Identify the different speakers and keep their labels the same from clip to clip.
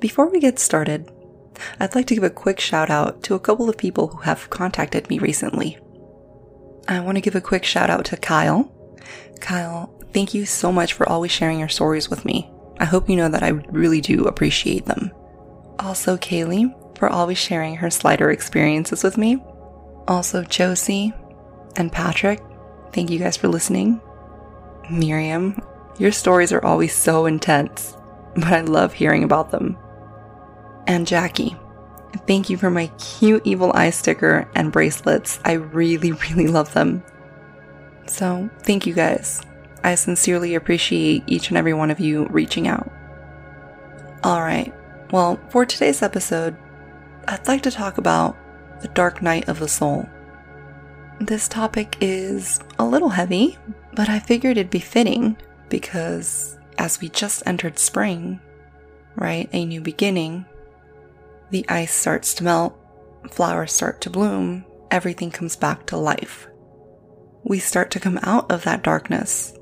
Speaker 1: Before we get started, I'd like to give a quick shout out to a couple of people who have contacted me recently. I want to give a quick shout out to Kyle. Kyle, thank you so much for always sharing your stories with me. I hope you know that I really do appreciate them. Also, Kaylee, for always sharing her slider experiences with me. Also, Josie and Patrick, thank you guys for listening. Miriam, your stories are always so intense, but I love hearing about them and Jackie. Thank you for my cute evil eye sticker and bracelets. I really, really love them. So, thank you guys. I sincerely appreciate each and every one of you reaching out. Alright, well, for today's episode, I'd like to talk about the dark night of the soul. This topic is a little heavy, but I figured it'd be fitting because as we just entered spring, right, a new beginning, the ice starts to melt, flowers start to bloom, everything comes back to life. We start to come out of that darkness,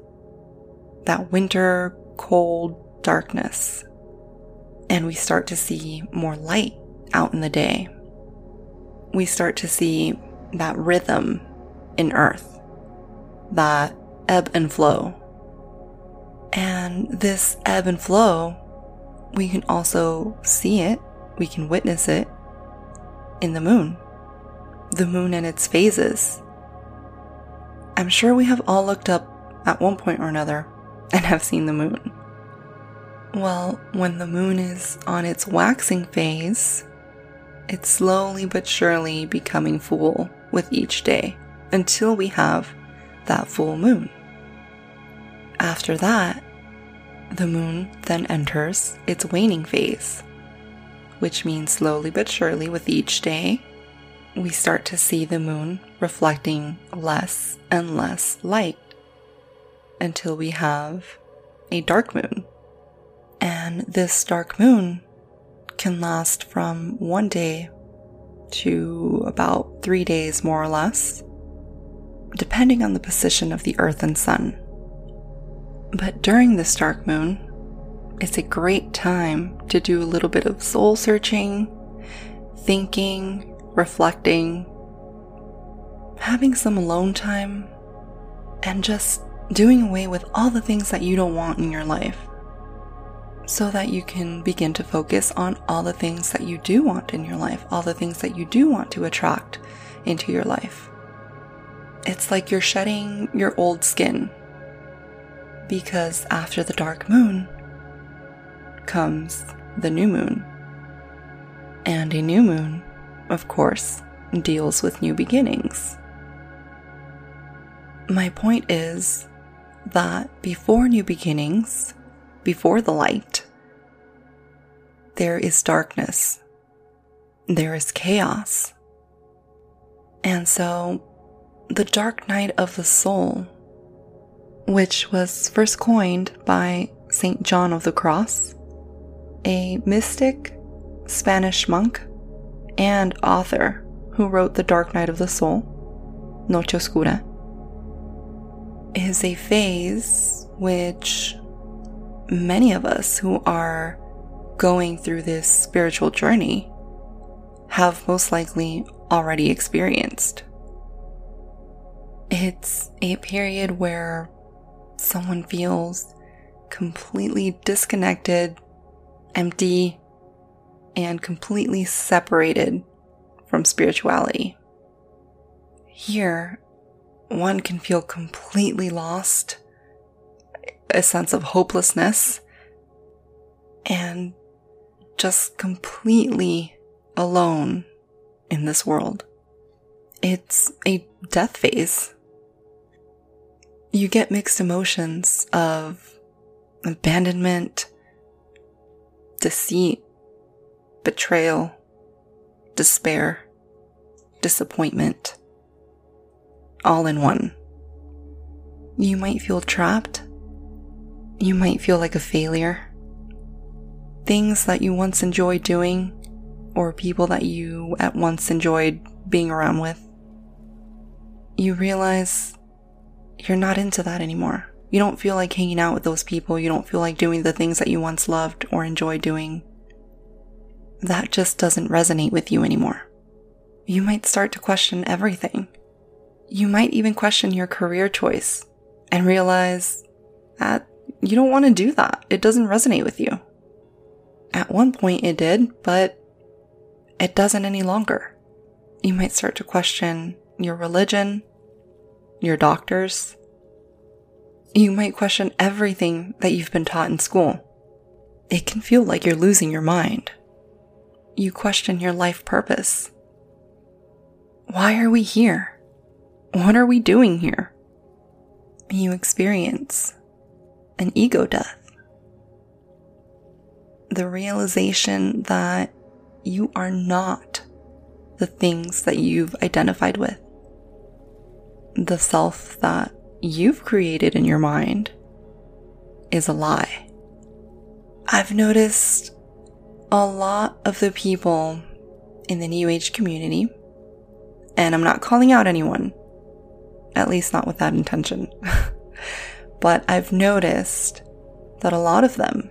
Speaker 1: that winter, cold darkness, and we start to see more light out in the day. We start to see that rhythm in earth, that ebb and flow. And this ebb and flow, we can also see it we can witness it in the moon, the moon and its phases. I'm sure we have all looked up at one point or another and have seen the moon. Well, when the moon is on its waxing phase, it's slowly but surely becoming full with each day until we have that full moon. After that, the moon then enters its waning phase which means slowly but surely with each day, we start to see the moon reflecting less and less light until we have a dark moon. And this dark moon can last from one day to about three days, more or less, depending on the position of the earth and sun. But during this dark moon, it's a great time to do a little bit of soul searching, thinking, reflecting, having some alone time, and just doing away with all the things that you don't want in your life so that you can begin to focus on all the things that you do want in your life, all the things that you do want to attract into your life. It's like you're shedding your old skin because after the dark moon, comes the new moon. And a new moon, of course, deals with new beginnings. My point is that before new beginnings, before the light, there is darkness, there is chaos. And so, the dark night of the soul, which was first coined by St. John of the Cross, a mystic, Spanish monk, and author who wrote The Dark Night of the Soul, Noche Oscura, is a phase which many of us who are going through this spiritual journey have most likely already experienced. It's a period where someone feels completely disconnected empty, and completely separated from spirituality. Here, one can feel completely lost, a sense of hopelessness, and just completely alone in this world. It's a death phase. You get mixed emotions of abandonment, deceit, betrayal, despair, disappointment, all in one. You might feel trapped. You might feel like a failure. Things that you once enjoyed doing, or people that you at once enjoyed being around with, you realize you're not into that anymore. You don't feel like hanging out with those people. You don't feel like doing the things that you once loved or enjoyed doing. That just doesn't resonate with you anymore. You might start to question everything. You might even question your career choice and realize that you don't want to do that. It doesn't resonate with you. At one point it did, but it doesn't any longer. You might start to question your religion, your doctors, you might question everything that you've been taught in school. It can feel like you're losing your mind. You question your life purpose. Why are we here? What are we doing here? You experience an ego death. The realization that you are not the things that you've identified with. The self that you've created in your mind is a lie. I've noticed a lot of the people in the New Age community, and I'm not calling out anyone, at least not with that intention, but I've noticed that a lot of them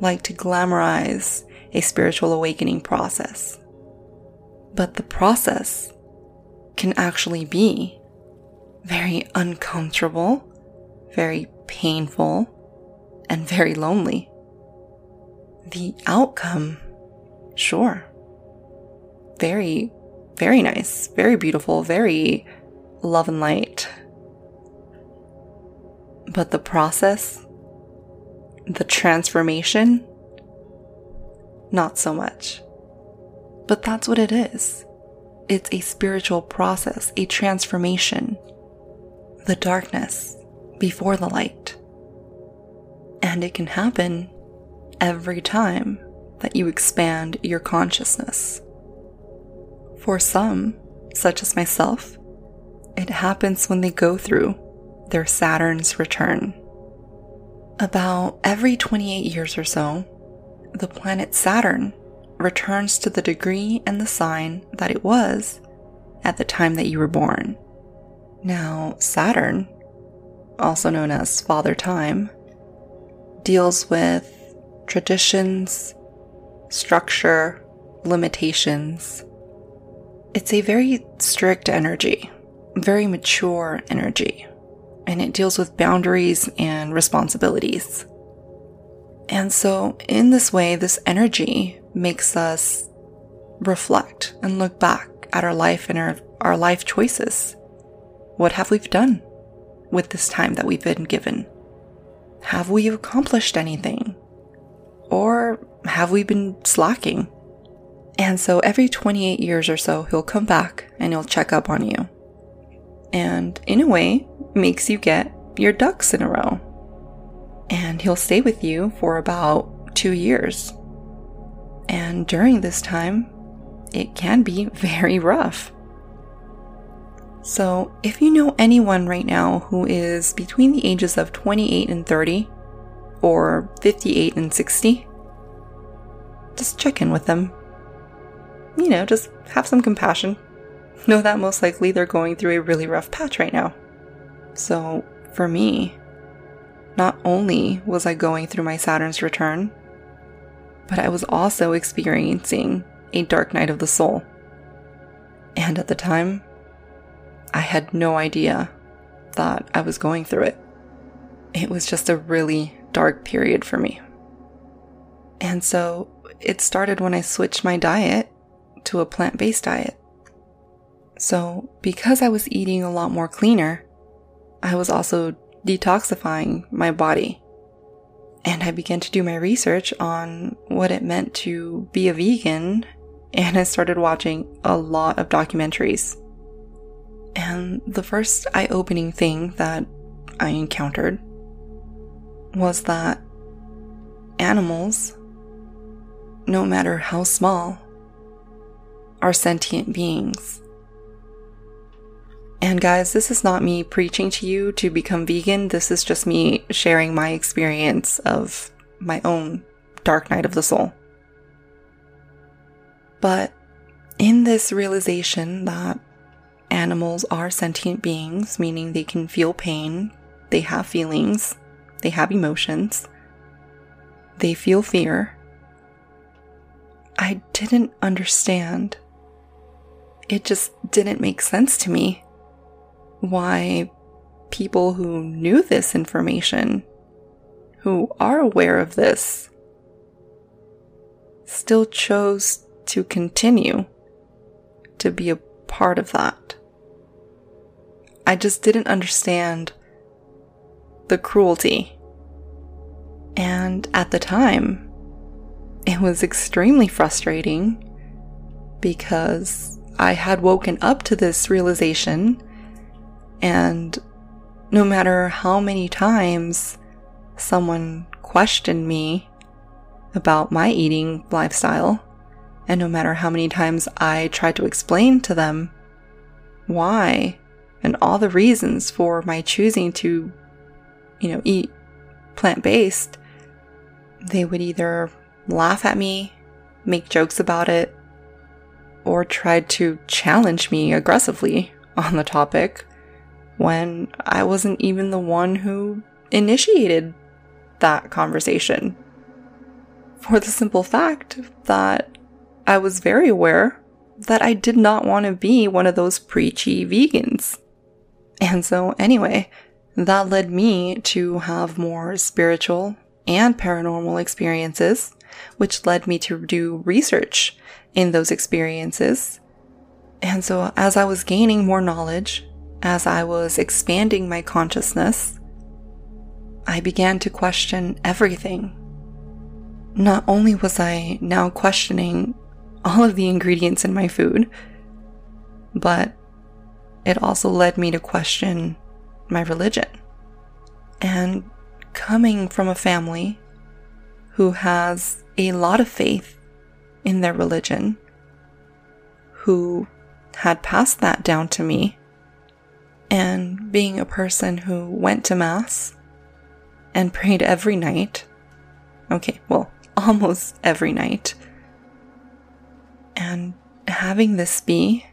Speaker 1: like to glamorize a spiritual awakening process. But the process can actually be very uncomfortable, very painful, and very lonely. The outcome, sure, very, very nice, very beautiful, very love and light. But the process, the transformation, not so much. But that's what it is. It's a spiritual process, a transformation the darkness before the light. And it can happen every time that you expand your consciousness. For some, such as myself, it happens when they go through their Saturn's return. About every 28 years or so, the planet Saturn returns to the degree and the sign that it was at the time that you were born. Now, Saturn, also known as Father Time, deals with traditions, structure, limitations. It's a very strict energy, very mature energy, and it deals with boundaries and responsibilities. And so, in this way, this energy makes us reflect and look back at our life and our, our life choices what have we done with this time that we've been given? Have we accomplished anything? Or have we been slacking? And so every 28 years or so, he'll come back and he'll check up on you. And in a way, makes you get your ducks in a row. And he'll stay with you for about two years. And during this time, it can be very rough. So, if you know anyone right now who is between the ages of 28 and 30, or 58 and 60, just check in with them. You know, just have some compassion. Know that most likely they're going through a really rough patch right now. So, for me, not only was I going through my Saturn's return, but I was also experiencing a dark night of the soul. And at the time, had no idea that I was going through it. It was just a really dark period for me. And so it started when I switched my diet to a plant based diet. So, because I was eating a lot more cleaner, I was also detoxifying my body. And I began to do my research on what it meant to be a vegan, and I started watching a lot of documentaries and the first eye opening thing that I encountered was that animals no matter how small, are sentient beings. And guys, this is not me preaching to you to become vegan. This is just me sharing my experience of my own dark night of the soul. But in this realization that animals are sentient beings, meaning they can feel pain, they have feelings, they have emotions, they feel fear, I didn't understand. It just didn't make sense to me why people who knew this information, who are aware of this, still chose to continue to be a part of that. I just didn't understand the cruelty. And at the time, it was extremely frustrating because I had woken up to this realization, and no matter how many times someone questioned me about my eating lifestyle, and no matter how many times I tried to explain to them why and all the reasons for my choosing to, you know, eat plant based, they would either laugh at me, make jokes about it, or try to challenge me aggressively on the topic when I wasn't even the one who initiated that conversation. For the simple fact that I was very aware that I did not want to be one of those preachy vegans. And so, anyway, that led me to have more spiritual and paranormal experiences, which led me to do research in those experiences. And so, as I was gaining more knowledge, as I was expanding my consciousness, I began to question everything. Not only was I now questioning all of the ingredients in my food, but it also led me to question my religion. And coming from a family who has a lot of faith in their religion, who had passed that down to me, and being a person who went to Mass and prayed every night. Okay, well, almost every night and having this be,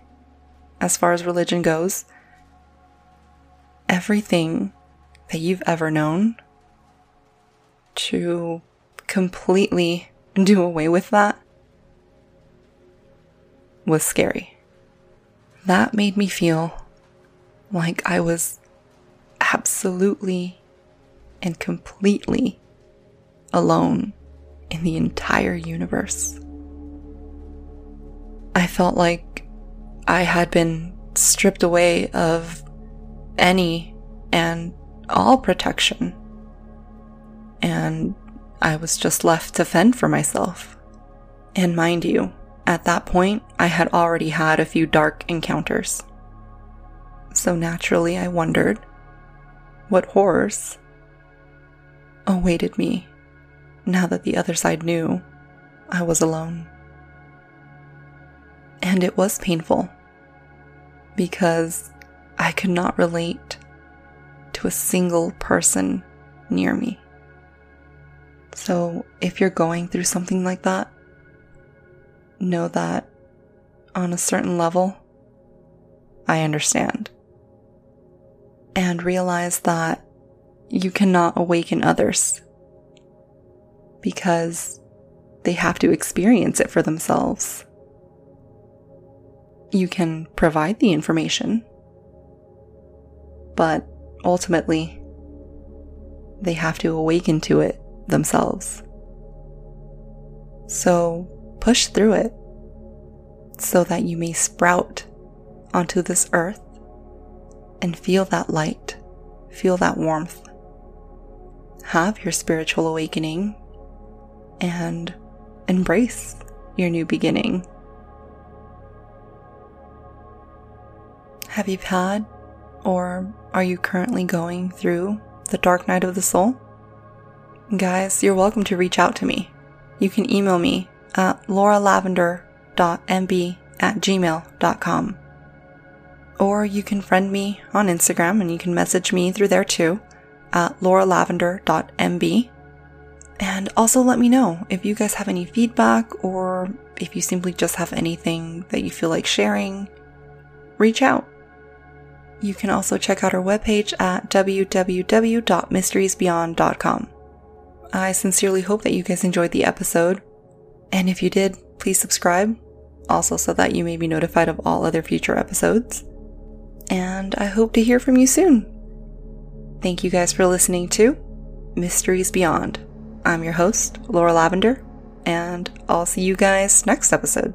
Speaker 1: as far as religion goes, everything that you've ever known, to completely do away with that was scary. That made me feel like I was absolutely and completely alone in the entire universe. I felt like I had been stripped away of any and all protection. And I was just left to fend for myself. And mind you, at that point, I had already had a few dark encounters. So naturally, I wondered what horrors awaited me now that the other side knew I was alone. And it was painful because I could not relate to a single person near me. So if you're going through something like that, know that on a certain level, I understand. And realize that you cannot awaken others because they have to experience it for themselves you can provide the information, but ultimately, they have to awaken to it themselves. So push through it so that you may sprout onto this earth and feel that light, feel that warmth. Have your spiritual awakening and embrace your new beginning. Have you had, or are you currently going through the dark night of the soul? Guys, you're welcome to reach out to me. You can email me at lauralavender.mb at gmail.com. Or you can friend me on Instagram and you can message me through there too at lauralavender.mb. And also let me know if you guys have any feedback or if you simply just have anything that you feel like sharing. Reach out. You can also check out our webpage at www.mysteriesbeyond.com. I sincerely hope that you guys enjoyed the episode. And if you did, please subscribe, also so that you may be notified of all other future episodes. And I hope to hear from you soon. Thank you guys for listening to Mysteries Beyond. I'm your host, Laura Lavender, and I'll see you guys next episode.